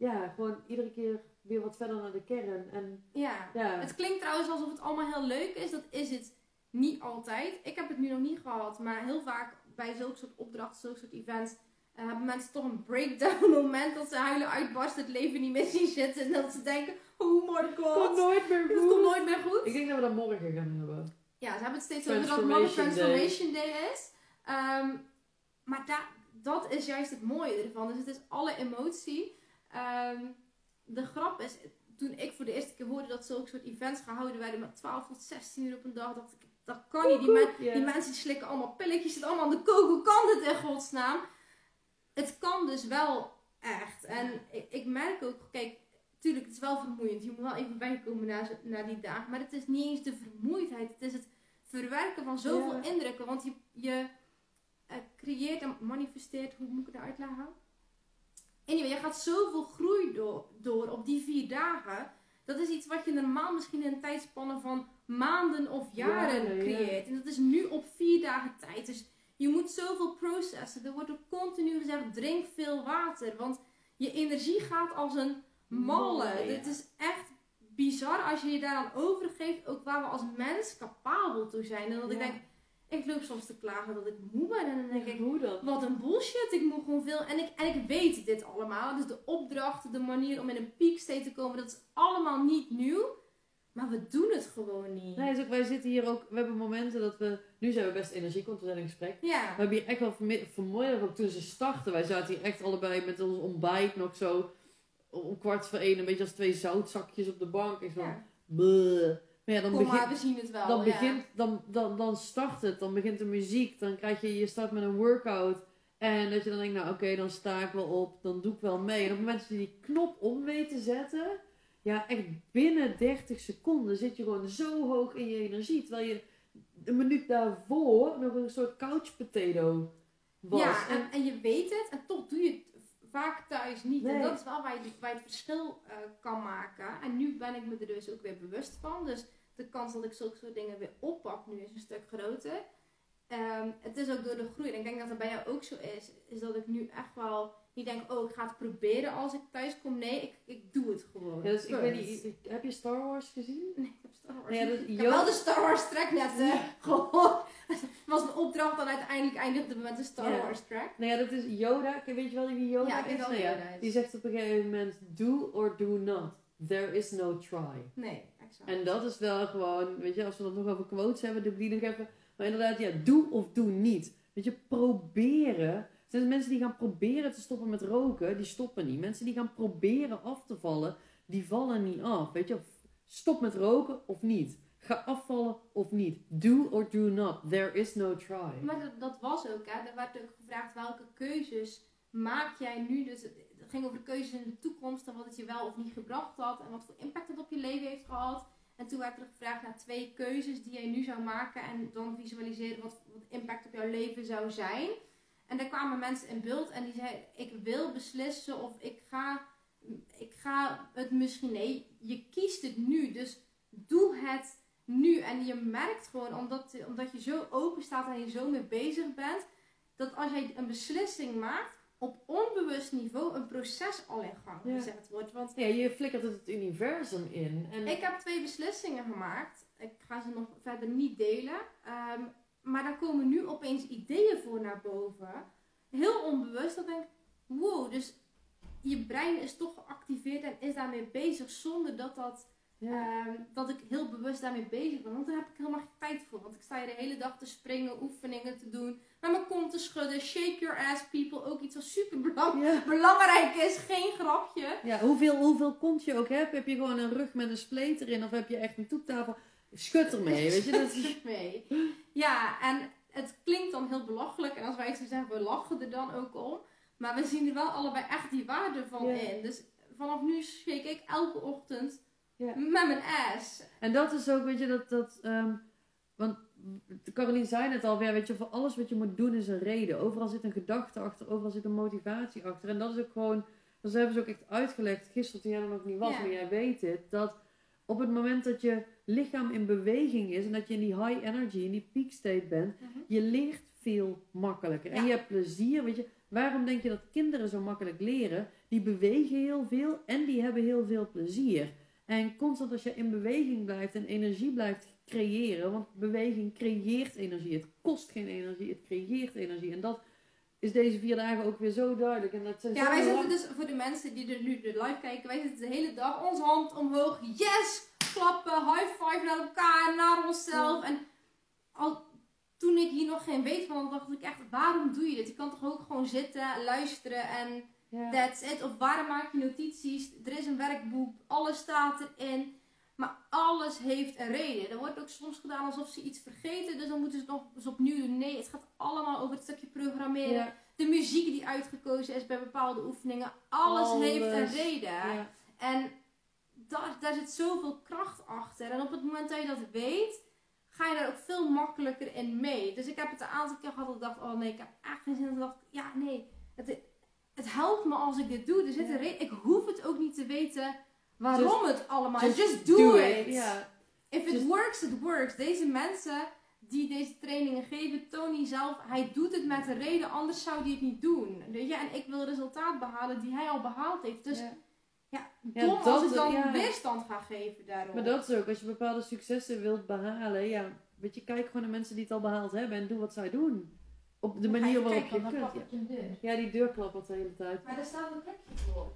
ja, gewoon iedere keer weer wat verder naar de kern. En Ja. ja, Het klinkt trouwens alsof het allemaal heel leuk is. Dat is het niet altijd. Ik heb het nu nog niet gehad, maar heel vaak bij zulke soort opdrachten, zulke soort events, eh, hebben mensen toch een breakdown <laughs> moment dat ze huilen uitbarsten, het leven niet meer zien zitten en dat ze denken, oh my komt god, nooit meer het goed. komt nooit meer goed. Ik denk dat we dat morgen gaan hebben. Ja, ze hebben het steeds over dat Mother Transformation Transformation Day, is. Ehm, maar da dat is juist het mooie ervan. Dus het is alle emotie. Ehm, de grap is, toen ik voor de eerste keer hoorde dat zulke soort events gehouden werden met 12 tot 16 uur op een dag, dacht ik, dat kan niet. Die, men- die mensen die slikken allemaal pilletjes, zitten allemaal aan de kook. Hoe kan dit in godsnaam? Het kan dus wel echt. En ik, ik merk ook, kijk, tuurlijk, het is wel vermoeiend. Je moet wel even bijkomen na, na die dagen. Maar het is niet eens de vermoeidheid. Het is het verwerken van zoveel Ja. indrukken. Want je, je eh, creëert en manifesteert, hoe moet ik het nou uitleggen? Anyway, je gaat zoveel groei door, door op die vier dagen. Dat is iets wat je normaal misschien in een tijdspanne van maanden of jaren Jaren, ja. creëert. En dat is nu op vier dagen tijd. Dus je moet zoveel processen. Er wordt ook continu gezegd, drink veel water. Want je energie gaat als een malle. Ja. Het is echt bizar als je je daaraan overgeeft. Ook waar we als mens capabel toe zijn. En dat ik denk, ik loop soms te klagen dat ik moe ben. En dan denk ik, hoe dan? wat een bullshit, ik moet gewoon veel. En ik, en ik weet dit allemaal. Dus de opdrachten, de manier om in een peak te komen, dat is allemaal niet nieuw. Maar we doen het gewoon niet. Nee, dus ook, wij zitten hier ook, we hebben momenten dat we, nu zijn we best energiek, want we zijn in gesprek. Ja. We hebben hier echt wel vanmorgen, ook toen ze startten, wij zaten hier echt allebei met ons ontbijt nog zo om kwart voor één, een beetje als twee zoutzakjes op de bank. Ik zo, ja. Maar ja, dan Kom maar, we zien het wel. dan, ja. begint dan, dan, dan start het, dan begint de muziek, dan krijg je, je start met een workout. En dat je dan denkt, nou oké, dan sta ik wel op, dan doe ik wel mee. En op het moment dat je die knop om weet te zetten, ja, echt binnen 30 seconden zit je gewoon zo hoog in je energie. Terwijl je een minuut daarvoor nog een soort couch potato was. Ja, En- en, en je weet het en toch doe je het vaak thuis niet. En dat is wel waar je, waar je het verschil eh, kan maken. En nu ben ik me er dus ook weer bewust van. Dus de kans dat ik zulke soort dingen weer oppak nu is een stuk groter. Ehm, het is ook door de groei. En ik denk dat het bij jou ook zo is. Is dat ik nu echt wel niet denk, oh ik ga het proberen als ik thuis kom. Nee, ik, ik doe het gewoon. ja, dus ik weet niet, heb je Star Wars gezien? Nee, ik heb Star Wars. Nee, ja, dus ik heb wel de Star Wars track net eh, gehoord. Het was een opdracht en uiteindelijk eindigde met de Star Ja. wars track. Nou ja, dat is Yoda. Weet je wel wie Yoda Ja, ik is? wel Nou ja, Yoda is. Die zegt op een gegeven moment, do or do not. There is no try. Nee, exact. En dat is wel gewoon, weet je, als we het nog over quotes hebben, doe ik die nog even. Maar inderdaad, ja, doe of doe niet. Weet je, proberen zijn mensen die gaan proberen te stoppen met roken, die stoppen niet. Mensen die gaan proberen af te vallen, die vallen niet af. Weet je, stop met roken of niet. Ga afvallen of niet. Do or do not. There is no try. Maar dat, dat was ook, hè. Er werd ook gevraagd welke keuzes maak jij nu. Dus het ging over de keuzes in de toekomst en wat het je wel of niet gebracht had. En wat voor impact het op je leven heeft gehad. En toen werd er gevraagd naar twee keuzes die jij nu zou maken. En dan visualiseren wat, wat impact op jouw leven zou zijn. En daar kwamen mensen in beeld en die zeiden: Ik wil beslissen of ik ga, ik ga het misschien. Nee, je kiest het nu. Dus doe het nu. En je merkt gewoon, omdat, omdat je zo open staat en je zo mee bezig bent, dat als jij een beslissing maakt, op onbewust niveau een proces al in gang Ja. gezet wordt. Want Ja, je flikkert het, het universum in. En ik heb twee beslissingen gemaakt. Ik ga ze nog verder niet delen. Ehm, maar daar komen nu opeens ideeën voor naar boven. Heel onbewust. Dat ik denk, wow, dus je brein is toch geactiveerd en is daarmee bezig zonder dat, dat, ja. ehm, dat ik heel bewust daarmee bezig ben. Want daar heb ik helemaal geen tijd voor. Want ik sta hier de hele dag te springen, oefeningen te doen, met mijn kont te schudden. Shake your ass people, ook iets wat super belang- ja. belangrijk is. Geen grapje. Ja, hoeveel, hoeveel kont je ook hebt, heb je gewoon een rug met een spleet erin of heb je echt een toeptafel. Schud ermee, <laughs> weet je. Dat is... mee. Ja, en het klinkt dan heel belachelijk. En als wij zo zeggen, we lachen er dan ook om. Maar we zien er wel allebei echt die waarde van Ja. in. Dus vanaf nu shake ik elke ochtend Ja. met mijn ass. En dat is ook, weet je, dat, dat ehm, want Caroline zei het al, weet je, voor alles wat je moet doen is een reden. Overal zit een gedachte achter, overal zit een motivatie achter. En dat is ook gewoon, dat hebben ze ook echt uitgelegd gisteren toen jij er nog niet was, Ja. maar jij weet het, dat op het moment dat je lichaam in beweging is en dat je in die high energy, in die peak state bent, je leert veel makkelijker. En je hebt plezier, weet je. Waarom denk je dat kinderen zo makkelijk leren? Die bewegen heel veel en die hebben heel veel plezier. En constant als je in beweging blijft en energie blijft creëren, want beweging creëert energie. Het kost geen energie, het creëert energie. En dat is deze vier dagen ook weer zo duidelijk. En dat zijn Ja, wij zitten dus voor de mensen die er nu de live kijken, wij zitten de hele dag onze hand omhoog. Yes! Klappen, high five naar elkaar, naar onszelf. En al, toen ik hier nog geen weet van had, dacht ik echt, waarom doe je dit? Je kan toch ook gewoon zitten, luisteren en Ja. That's it. Of waarom maak je notities? Er is een werkboek, alles staat erin. Maar alles heeft een reden. Er wordt ook soms gedaan alsof ze iets vergeten, dus dan moeten ze het nog eens opnieuw doen. Nee, het gaat allemaal over het stukje programmeren. Ja. De muziek die uitgekozen is bij bepaalde oefeningen. Alles, Alles. heeft een reden. Ja. En daar, daar zit zoveel kracht achter. En op het moment dat je dat weet, ga je daar ook veel makkelijker in mee. Dus ik heb het een aantal keer gehad dat ik dacht, oh nee, ik heb echt geen zin. En dacht ja nee, het, het helpt me als ik dit doe. Er zit Ja. een reden. Ik hoef het ook niet te weten waarom het allemaal is. just Just do, do it. If it Just- works, it works. Deze mensen die deze trainingen geven, Tony zelf, hij doet het met een reden, anders zou hij het niet doen. Weet je? En ik wil resultaat behalen die hij al behaald heeft. Dus Ja. ja, Ja, dom als dat- ik dan ja. weerstand ga geven daarop. Maar dat is ook, als je bepaalde successen wilt behalen, ja, weet je, kijk gewoon naar mensen die het al behaald hebben en doe wat zij doen. Op de manier je waarop je dan kunt. Ja. je ja, die deur klappert de hele tijd. Maar daar staat een plekje voor.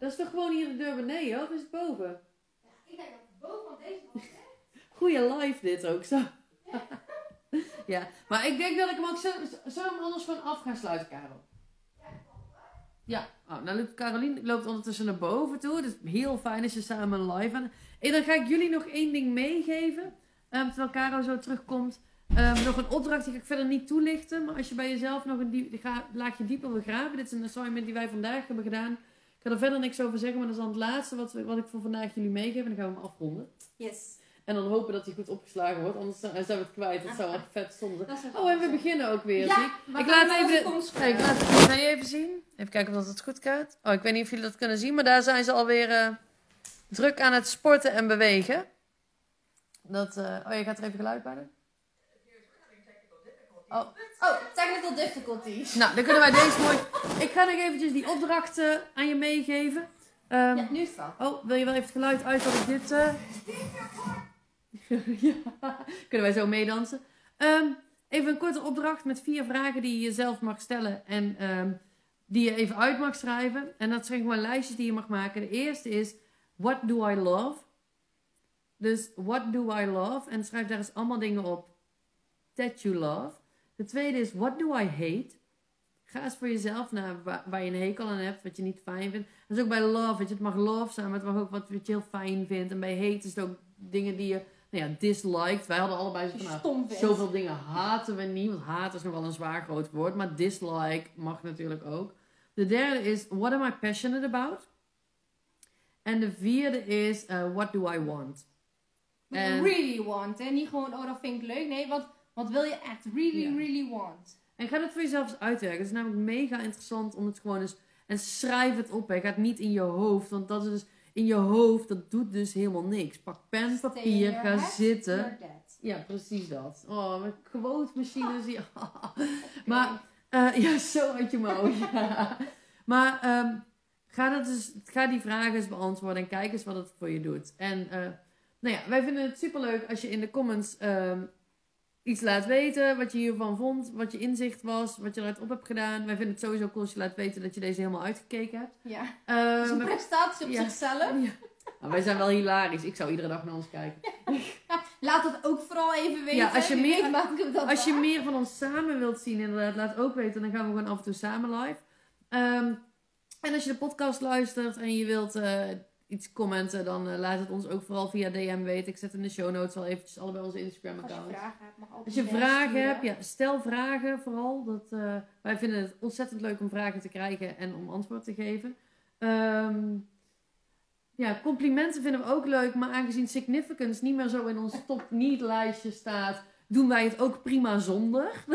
Dat is toch gewoon hier de deur beneden, of is het boven? Ja, ik denk dat het boven deze was. <laughs> Goeie live dit ook zo. <laughs> ja, maar ik denk dat ik hem ook zo. We hem anders gewoon af gaan sluiten, Karel? Ja, oh, nou loopt Caroline loopt ondertussen naar boven toe. Het is heel fijn als je samen live aan. En dan ga ik jullie nog één ding meegeven. Ehm, terwijl Caro zo terugkomt. Ehm, nog een opdracht, die ga ik verder niet toelichten. Maar als je bij jezelf nog een diep, ga, laagje dieper wil graven. Dit is een assignment die wij vandaag hebben gedaan. Ik ga er verder niks over zeggen, maar dat is dan het laatste wat, we- wat ik voor vandaag jullie meegeef. En dan gaan we hem afronden. Yes. En dan hopen dat hij goed opgeslagen wordt, anders zijn we het kwijt. Dat zou echt vet zonde zijn. Dat is Oh, en we beginnen ook weer. zie Ja, ik. we Ik gaan laat even de- komst. Kijk, laat het even zien. Even kijken of dat het goed gaat. Oh, ik weet niet of jullie dat kunnen zien, maar daar zijn ze alweer eh, druk aan het sporten en bewegen. Dat, eh, oh, je gaat er even geluid bij doen? Oh, Oh, technical difficulties. nou, dan kunnen wij <laughs> deze mooi... Ik ga nog eventjes die opdrachten aan je meegeven. Ehm, Ja, nu staat. Oh, wil je wel even het geluid uit dat ik dit... <laughs> ja, kunnen wij zo meedansen. Ehm, even een korte opdracht met vier vragen die je jezelf mag stellen en ehm, die je even uit mag schrijven. En dat zijn gewoon lijstjes die je mag maken. De eerste is, what do I love? Dus, what do I love? En schrijf daar eens allemaal dingen op that you love. De tweede is, what do I hate? Ga eens voor jezelf naar waar, waar je een hekel aan hebt, wat je niet fijn vindt. Dat is ook bij love, weet je. Het mag love zijn, maar het mag ook wat, wat je heel fijn vindt. En bij hate is het ook dingen die je, nou ja, disliked. Wij hadden allebei zo van, nou. Zoveel dingen haten we niet, want haat is nogal een zwaar groot woord, maar dislike mag natuurlijk ook. De derde is, what am I passionate about? En de vierde is, uh, what do I want? En- Really want, hè? Niet gewoon, oh, dat vind ik leuk. Nee, wat, wat wil je echt really, Ja. really want? En ga dat voor jezelf eens uitwerken. Het is namelijk mega interessant om het gewoon eens... En schrijf het op, hè. Ga het niet in je hoofd, want dat is dus... In je hoofd, dat doet dus helemaal niks. Pak pen, papier, ga zitten. Ja, precies dat. Oh. Ja. <laughs> Oké. Maar Eh, ja, zo uit je mouw. ja. Maar ehm, ga, dat dus, ga die vragen eens beantwoorden en kijk eens wat het voor je doet. En eh, nou ja, wij vinden het superleuk als je in de comments ehm, iets laat weten. Wat je hiervan vond, wat je inzicht was, wat je eruit op hebt gedaan. Wij vinden het sowieso cool als je laat weten dat je deze helemaal uitgekeken hebt. Ja. Het is een prestatie op ja. zichzelf. ja. Nou, wij zijn wel hilarisch. Ik zou iedere dag naar ons kijken. <laughs> Laat het ook vooral even weten. Ja, als je meer- <laughs> dat Als je meer van ons samen wilt zien, inderdaad, laat ook weten. Dan gaan we gewoon af en toe samen live. Ehm, en als je de podcast luistert en je wilt eh, iets commenten, dan eh, laat het ons ook vooral via DM weten. Ik zet in de show notes wel eventjes allebei onze Instagram Als je vragen hebt, mag altijd Als je vragen hebt, ja, stel vragen vooral. Dat, eh, wij vinden het ontzettend leuk om vragen te krijgen en om antwoord te geven. Ehm, ja, complimenten vinden we ook leuk, maar aangezien significance niet meer zo in ons top niet lijstje staat, doen wij het ook prima zonder. <laughs>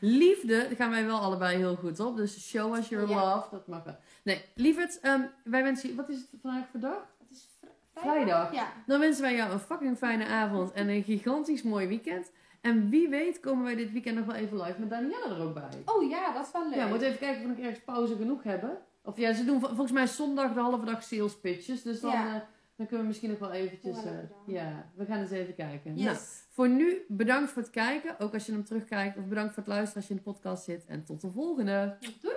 Liefde, daar gaan wij wel allebei heel goed op. Dus show us your Ja. love, dat mag wel. Nee, lieverd, ehm, wij wensen je, wat is het vandaag voor dag? Het is vr- Vrijdag. Ja. Dan wensen wij jou een fucking fijne avond en een gigantisch mooi weekend. En wie weet komen wij dit weekend nog wel even live met Danielle er ook bij. Oh ja, dat is wel leuk. Ja, we moeten even kijken of we nog ergens pauze genoeg hebben. Of ja, ze doen vol- volgens mij zondag de halve dag sales pitches. Dus dan, Ja. eh, dan kunnen we misschien nog wel eventjes... Hebben eh, ja, we gaan eens even kijken. Yes. Nou, voor nu bedankt voor het kijken. Ook als je hem terugkijkt. Of bedankt voor het luisteren als je in de podcast zit. En tot de volgende. Doei!